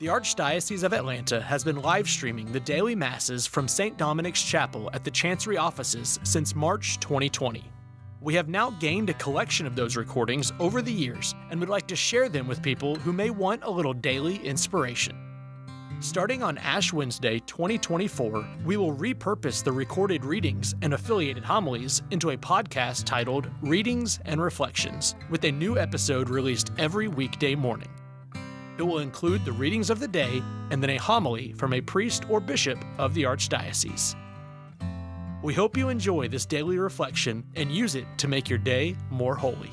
The Archdiocese of Atlanta has been live streaming the daily masses from St. Dominic's Chapel at the Chancery offices since March 2020. We have now gained a collection of those recordings over the years and would like to share them with people who may want a little daily inspiration. Starting on Ash Wednesday 2024, we will repurpose the recorded readings and affiliated homilies into a podcast titled Readings and Reflections, with a new episode released every weekday morning. It will include the readings of the day and then a homily from a priest or bishop of the Archdiocese. We hope you enjoy this daily reflection and use it to make your day more holy.